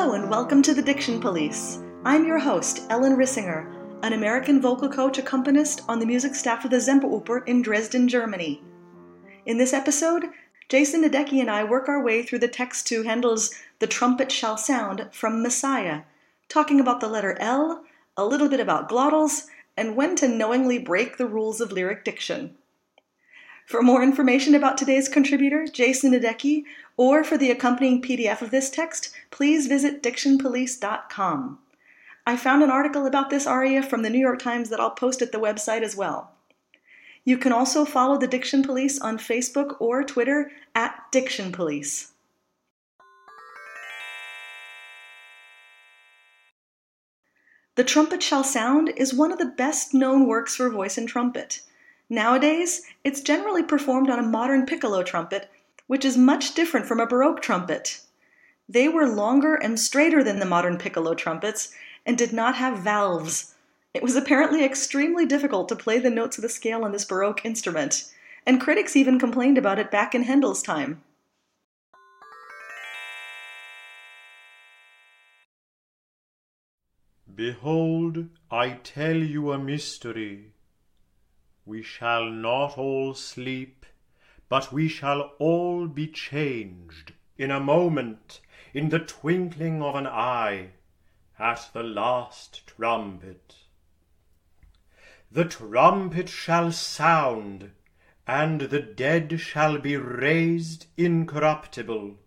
Hello and welcome to the Diction Police. I'm your host, Ellen Rissinger, an American vocal coach accompanist on the music staff of the Semperoper in Dresden, Germany. In this episode, Jason Nedecky and I work our way through the text to Handel's The Trumpet Shall Sound from Messiah, talking about the letter L, a little bit about glottals, and when to knowingly break the rules of lyric diction. For more information about today's contributor, Jason Nedecky, or for the accompanying PDF of this text, please visit dictionpolice.com. I found an article about this aria from the New York Times that I'll post at the website as well. You can also follow the Diction Police on Facebook or Twitter at Diction Police. The Trumpet Shall Sound is one of the best known works for voice and trumpet. Nowadays, it's generally performed on a modern piccolo trumpet, which is much different from a Baroque trumpet. They were longer and straighter than the modern piccolo trumpets and did not have valves. It was apparently extremely difficult to play the notes of the scale on this Baroque instrument, and critics even complained about it back in Handel's time. Behold, I tell you a mystery. We shall not all sleep, but we shall all be changed in a moment, in the twinkling of an eye, at the last trumpet. The trumpet shall sound, and the dead shall be raised incorruptible,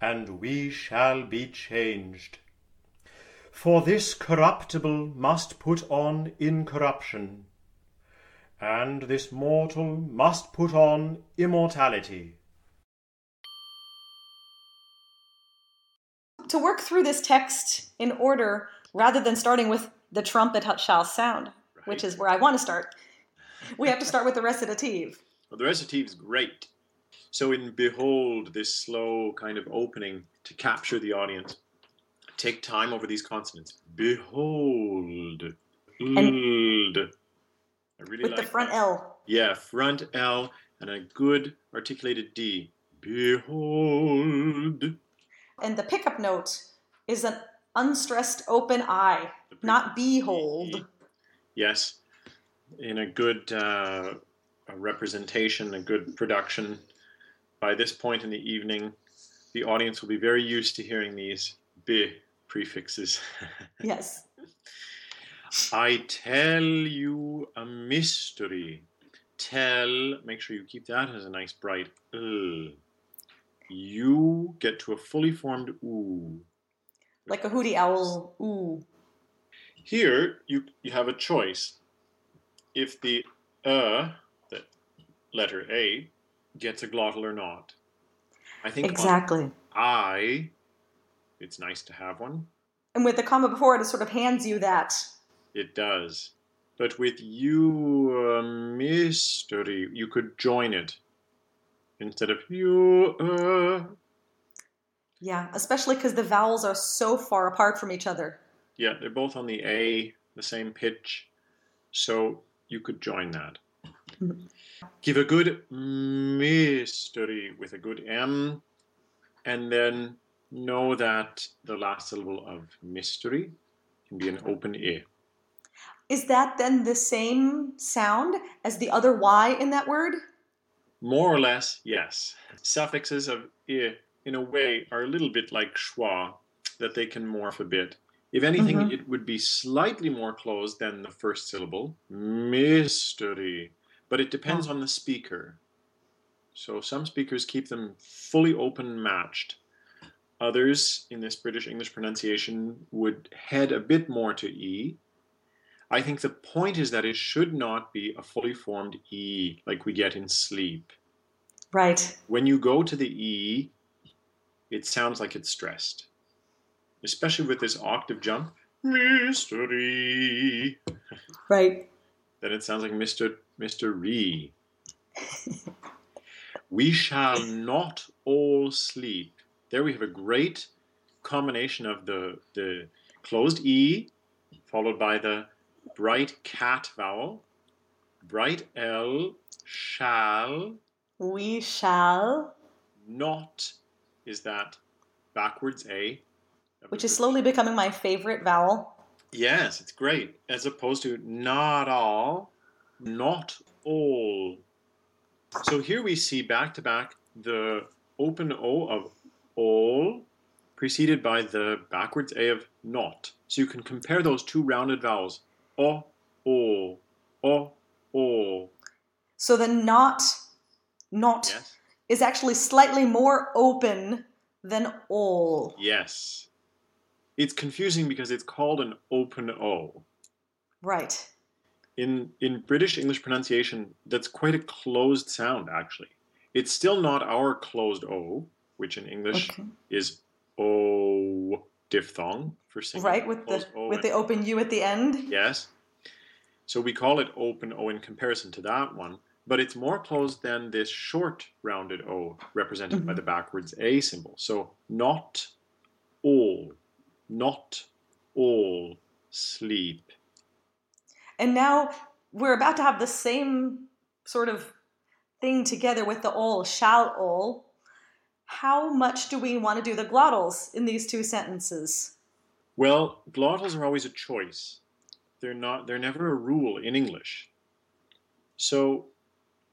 and we shall be changed. For this corruptible must put on incorruption, and this mortal must put on immortality. To work through this text in order, rather than starting with the trumpet shall sound, right. which is where I want to start, we have to start with the recitative. Well, the recitative is great. So, in Behold, this slow kind of opening to capture the audience, take time over these consonants. Behold. And I really with like the front that. L. Yeah, front L and a good articulated D. Behold. And the pickup note is an unstressed open I, not behold. Yes, in a good uh, a representation, a good production. By this point in the evening, the audience will be very used to hearing these be prefixes. yes. I tell you a mystery. Tell, make sure you keep that as a nice bright uh. You get to a fully formed ooh. Like a hooty owl ooh. Here, you, you have a choice. If the uh, the letter A, gets a glottal or not. I think exactly. I, it's nice to have one. And with the comma before it, it sort of hands you that it does. But with you, a mystery, you could join it instead of you. Uh... Yeah, especially because the vowels are so far apart from each other. Yeah, they're both on the A, the same pitch. So you could join that. Mm-hmm. Give a good mystery with a good M, and then know that the last syllable of mystery can be an open A. Is that then the same sound as the other Y in that word? More or less, yes. Suffixes of i, in a way, are a little bit like schwa, that they can morph a bit. If anything, mm-hmm. it would be slightly more closed than the first syllable. Mystery. But it depends oh. on the speaker. So some speakers keep them fully open matched. Others, in this British English pronunciation, would head a bit more to E, I think the point is that it should not be a fully formed E like we get in sleep. Right. When you go to the E, it sounds like it's stressed, especially with this octave jump. Mystery. Right. then it sounds like Mr. Mr. Re. we shall not all sleep. There we have a great combination of the the closed E followed by the bright cat vowel, bright L, shall. We shall. Not is that backwards A. which is slowly becoming my favorite vowel. Yes, it's great. As opposed to not all, not all. So here we see back to back the open O of all preceded by the backwards A of not. So you can compare those two rounded vowels. O, o, o, o. So the not, not Yes? is actually slightly more open than all. Yes. It's confusing because it's called an open O. Right. in in British English pronunciation, that's quite a closed sound. Actually, it's still not our closed O, which in English Okay. is O diphthong for singing. Right, with the O with the open U at the end. yes. So we call it open O in comparison to that one, but it's more closed than this short rounded O represented by Mhm. the backwards A symbol. So not all, not all sleep. And now we're about to have the same sort of thing together with the all, shall all. How much do we want to do the glottals in these two sentences? Well, glottals are always a choice. They're not they're never a rule in English. So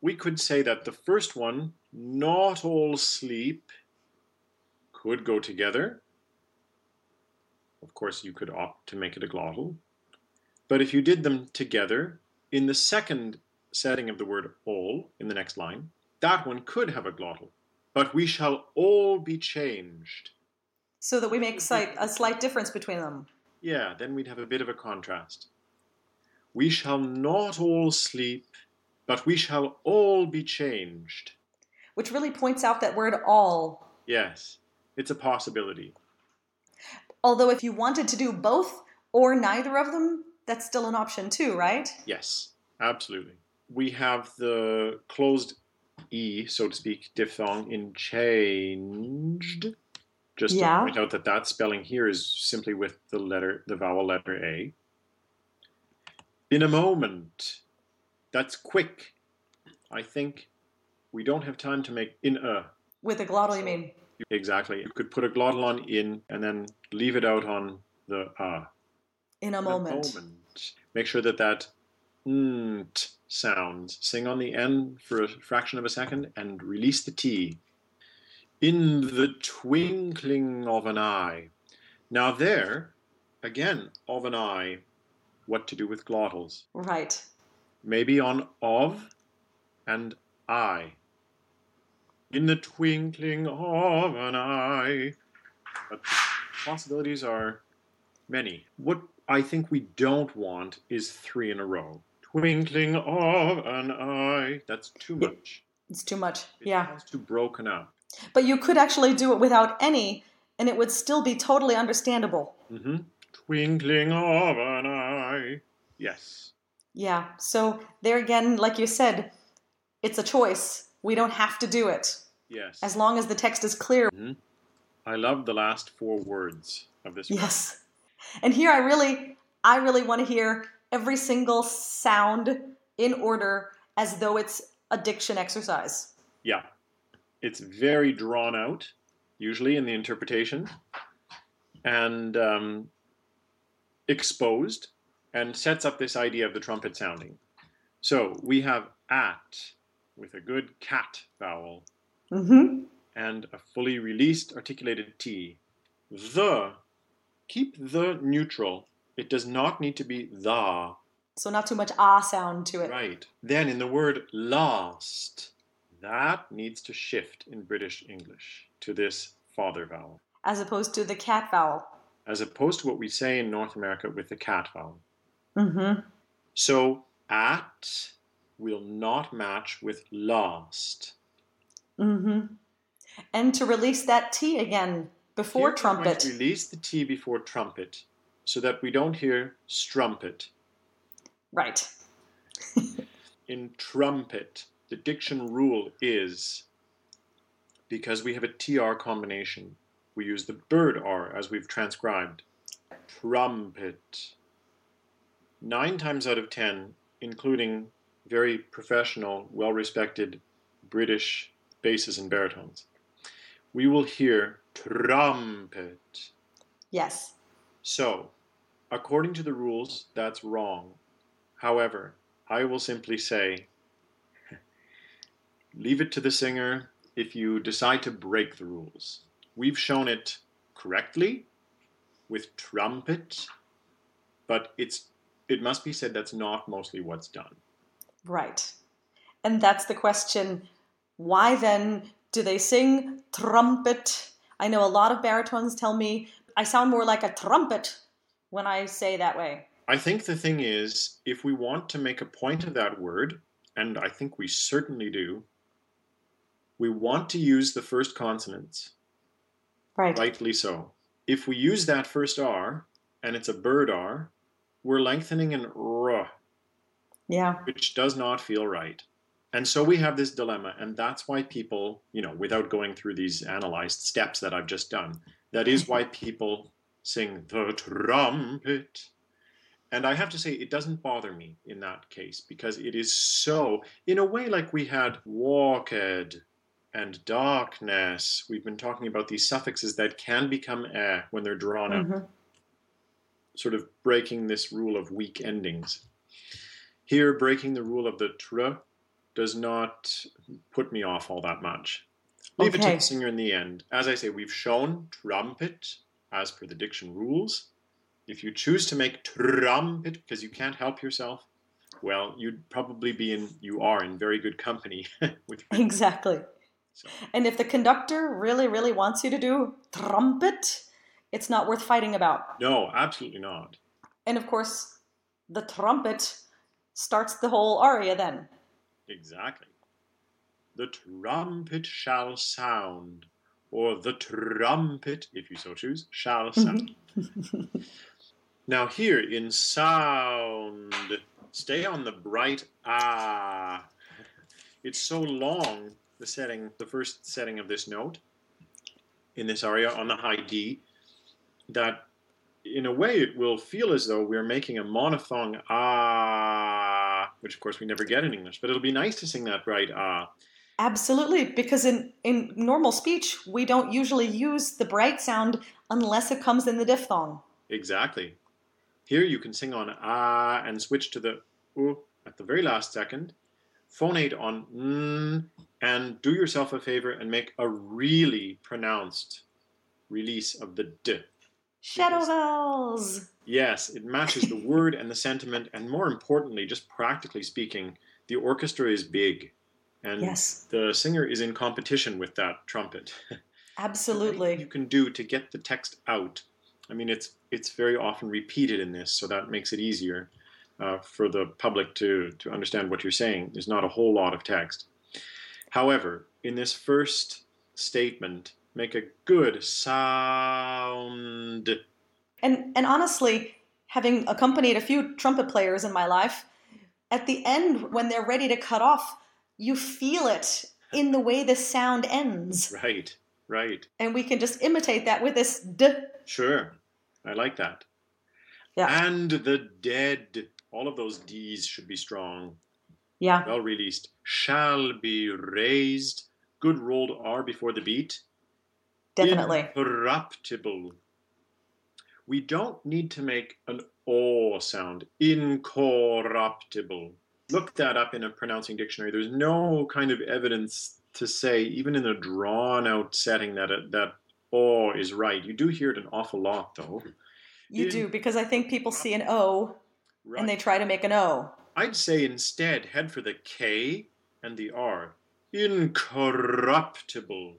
we could say that the first one, not all sleep, could go together. Of course, you could opt to make it a glottal. But if you did them together in the second setting of the word all in the next line, that one could have a glottal. But we shall all be changed. So that we make slight, a slight difference between them. Yeah, then we'd have a bit of a contrast. We shall not all sleep, but we shall all be changed. Which really points out that word all. Yes, it's a possibility. Although if you wanted to do both or neither of them, that's still an option too, right? Yes, absolutely. We have the closed E, so to speak, diphthong in changed. Just Yeah. to point out that that spelling here is simply with the letter, the vowel letter A. In a moment. That's quick. I think we don't have time to make in a. With a glottal, you mean? Exactly. You could put a glottal on in and then leave it out on the a. In a In moment. Make sure that that nt sounds. Sing on the N for a fraction of a second and release the T. In the twinkling of an eye. Now, there, again, of an eye, what to do with glottals. Right. Maybe on of and I. In the twinkling of an eye. But possibilities are many. What I think we don't want is three in a row. Twinkling of an eye. That's too much. It's too much. It Yeah. It's too broken up. But you could actually do it without any, and it would still be totally understandable. Mm-hmm. Twinkling of an eye. Yes. Yeah. So there again, like you said, it's a choice. We don't have to do it Yes. as long as the text is clear. I love the last four words of this. Yes. And here I really I really want to hear every single sound in order as though it's a diction exercise. Yeah. It's very drawn out, usually in the interpretation, and um, exposed, and sets up this idea of the trumpet sounding. So we have at with a good cat vowel Mhm. and a fully released articulated T. The, keep the neutral. It does not need to be the. So not too much ah sound to it. Right. Then in the word last, that needs to shift in British English to this father vowel, As opposed to the cat vowel. as opposed to what we say in North America with the cat vowel. Mhm. So at will not match with last. Mhm. And to release that T again before Here trumpet. Release the T before trumpet so that we don't hear strumpet. Right. In trumpet, the diction rule is because we have a TR combination, we use the bird R as we've transcribed. Trumpet. Nine times out of ten, including very professional, well respected British basses and baritones, we will hear trumpet. Yes. So, according to the rules, that's wrong. However, I will simply say leave it to the singer if you decide to break the rules. We've shown it correctly with trumpet, but it's it must be said that's not mostly what's done. Right. And that's the question why then do they sing trumpet? I know a lot of baritones tell me I sound more like a trumpet when I say that way. I think the thing is, if we want to make a point of that word, and I think we certainly do, we want to use the first consonants. Right. Rightly so. If we use that first R and it's a bird R, we're lengthening an R, Yeah. which does not feel right. And so we have this dilemma, and that's why people, you know, without going through these analyzed steps that I've just done, that is why people sing the trumpet. And I have to say, it doesn't bother me in that case because it is so, in a way, like we had walked and darkness. We've been talking about these suffixes that can become eh when they're drawn up Mhm. sort of breaking this rule of weak endings. Here, breaking the rule of the tr does not put me off all that much. Leave it to the singer in the end. As I say, we've shown trumpet as per the diction rules. If you choose to make trumpet because you can't help yourself, well, you'd probably be in, you are in very good company with. Exactly. So, And if the conductor really, really wants you to do trumpet, it's not worth fighting about. no, absolutely not. And of course, the trumpet starts the whole aria then. Exactly. The trumpet shall sound, or the trumpet, if you so choose, shall sound. now, here in sound, stay on the bright ah. It's so long, the setting, the first setting of this note in this aria on the high D, that in a way it will feel as though we're making a monophthong ah, which of course we never get in English, but it'll be nice to sing that bright ah. Absolutely, because in, in normal speech, we don't usually use the bright sound unless it comes in the diphthong. Exactly. Here you can sing on ah and switch to the u at the very last second, phonate on n, and do yourself a favor and make a really pronounced release of the d. Shadow vowels! Yes, it matches the word and the sentiment, and more importantly, just practically speaking, the orchestra is big, and Yes, the singer is in competition with that trumpet. Absolutely. you can do to get the text out. I mean, it's it's very often repeated in this, so that makes it easier uh, for the public to to understand what you're saying. There's not a whole lot of text. However, in this first statement, make a good sound. And, and honestly, having accompanied a few trumpet players in my life, at the end, when they're ready to cut off, you feel it in the way the sound ends. Right, right. And we can just imitate that with this d. Sure, I like that. Yeah. And the dead. All of those D's should be strong. Yeah, well released, shall be raised. Good rolled R before the beat. definitely. Incorruptible. We don't need to make an O sound. Incorruptible. Look that up in a pronouncing dictionary. There's no kind of evidence to say, even in a drawn out setting, that it, that O is right. You do hear it an awful lot, though. You do, because I think people see an O Right. and they try to make an O. I'd say instead head for the K and the R. Incorruptible.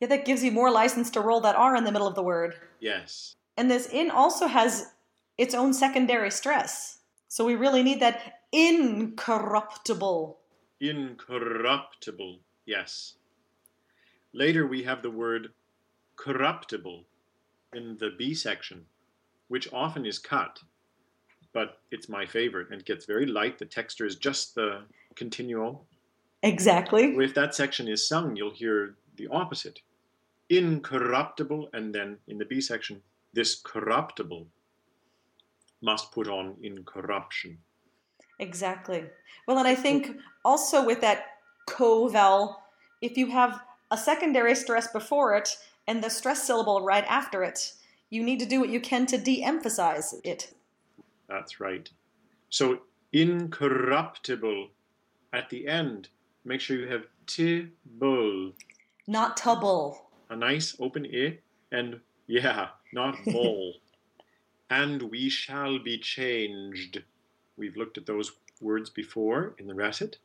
Yeah, that gives you more license to roll that R in the middle of the word. Yes. And this in also has its own secondary stress. So we really need that incorruptible. Incorruptible. Yes. Later we have the word corruptible in the B section, which often is cut, but it's my favorite and it gets very light. The texture is just the continuo. Exactly. If that section is sung, you'll hear the opposite. Incorruptible, and then in the B section, this corruptible must put on incorruption. Exactly. Well, and I think also with that co vowel, if you have a secondary stress before it and the stress syllable right after it, you need to do what you can to de emphasize it. That's right. So incorruptible at the end. Make sure you have tibble. Not tubble. A nice open E and yeah, not bull. and we shall be changed. We've looked at those words before in the recit.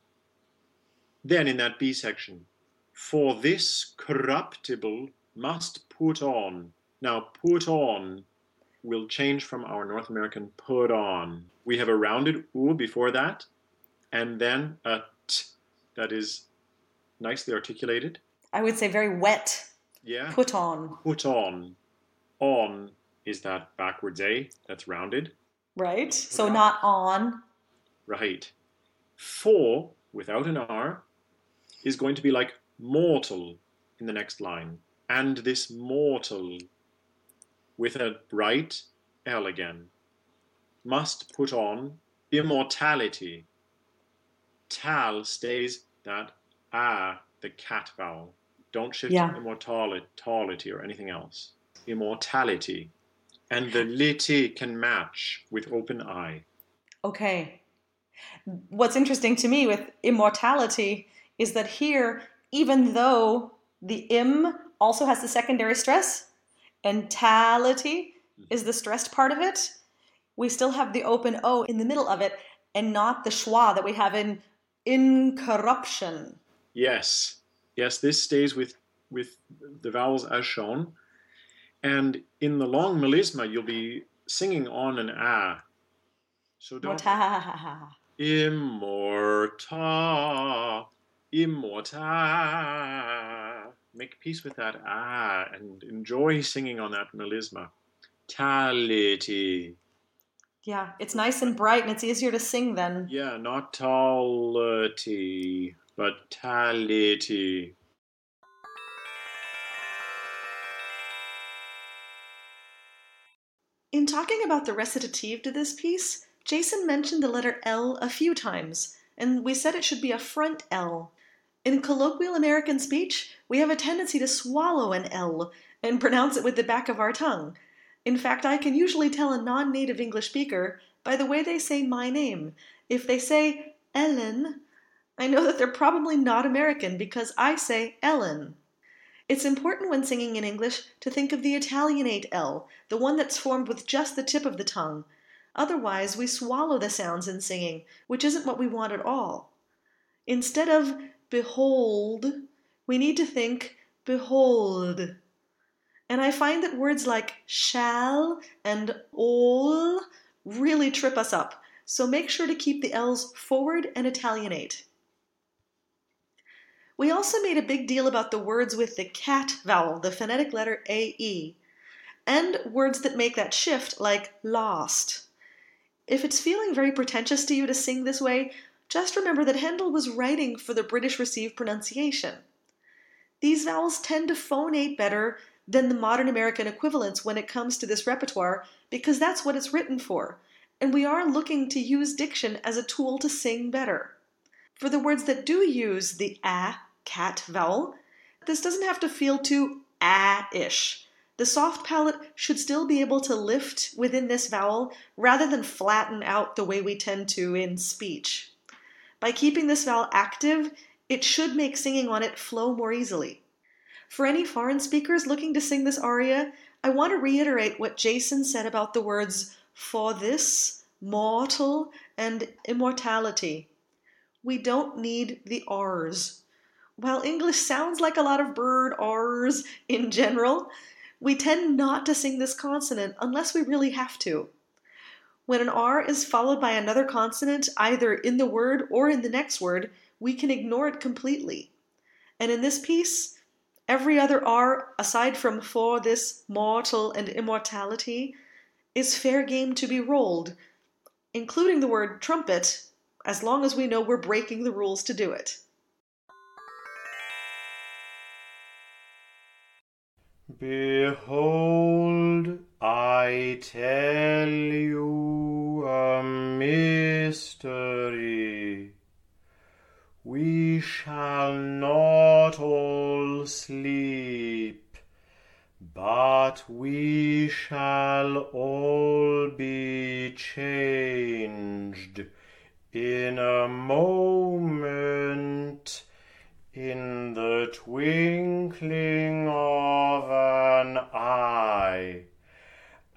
Then in that B section, for this corruptible must put on. Now, put on will change from our North American put on. We have a rounded U before that, and then a T that is nicely articulated. I would say very wet. Yeah. Put on. Put on. On is that backwards A that's rounded. Right? So not on. Right. For, without an R, is going to be like mortal in the next line. And this mortal, with a right L again, must put on immortality. Tal stays that ah, the cat vowel. Don't shift Yeah. immortality or anything else. Immortality. And the liti can match with open eye. Okay. What's interesting to me with immortality is that here, even though the im also has the secondary stress, and tality is the stressed part of it, we still have the open O in the middle of it and not the schwa that we have in incorruption. Yes, yes, this stays with with the vowels as shown, and in the long melisma you'll be singing on an a. So don't Morta. immorta, immorta. Make peace with that ah and enjoy singing on that melisma. Tality. Yeah, it's nice and bright and it's easier to sing then. Yeah, not tality, but tality. In talking about the recitative to this piece, Jason mentioned the letter L a few times, and we said it should be a front L. In colloquial American speech, we have a tendency to swallow an L and pronounce it with the back of our tongue. In fact, I can usually tell a non native English speaker by the way they say my name. If they say Ellen, I know that they're probably not American because I say Ellen. It's important when singing in English to think of the Italianate L, the one that's formed with just the tip of the tongue. Otherwise, we swallow the sounds in singing, which isn't what we want at all. Instead of behold, we need to think behold. And I find that words like shall and all really trip us up, so make sure to keep the L's forward and Italianate. We also made a big deal about the words with the cat vowel, the phonetic letter AE, and words that make that shift, like lost. If it's feeling very pretentious to you to sing this way, just remember that Handel was writing for the British received pronunciation. These vowels tend to phonate better than the modern American equivalents when it comes to this repertoire because that's what it's written for, and we are looking to use diction as a tool to sing better. For the words that do use the a cat vowel, this doesn't have to feel too ah-ish. The soft palate should still be able to lift within this vowel rather than flatten out the way we tend to in speech. By keeping this vowel active, it should make singing on it flow more easily. For any foreign speakers looking to sing this aria, I want to reiterate what Jason said about the words for this, mortal, and immortality. We don't need the R's. While English sounds like a lot of bird R's in general, we tend not to sing this consonant unless we really have to. When an R is followed by another consonant, either in the word or in the next word, we can ignore it completely. And in this piece, every other R, aside from for this mortal and immortality, is fair game to be rolled, including the word trumpet, as long as we know we're breaking the rules to do it. Behold, I tell you a mystery. We shall not all sleep, but we shall all be changed in a moment, in the twinkling of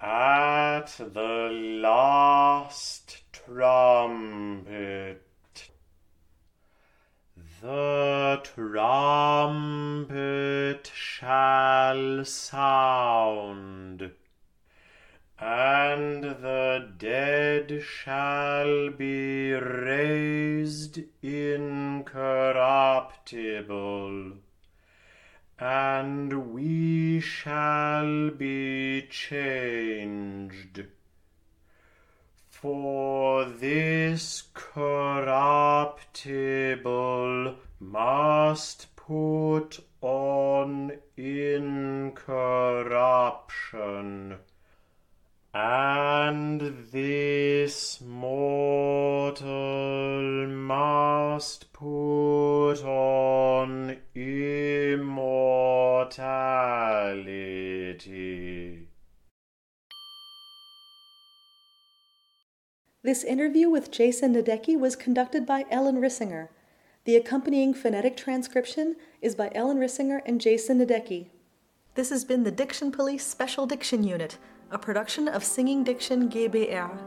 at the last trumpet. The trumpet shall sound, and the dead shall be raised incorruptible, and we shall be changed. For this corruptible must put on incorruption, and this mortal must put on immortality. This interview with Jason Nedecky was conducted by Ellen Rissinger. The accompanying phonetic transcription is by Ellen Rissinger and Jason Nedecky. This has been the Diction Police Special Diction Unit, a production of Singing Diction GBR.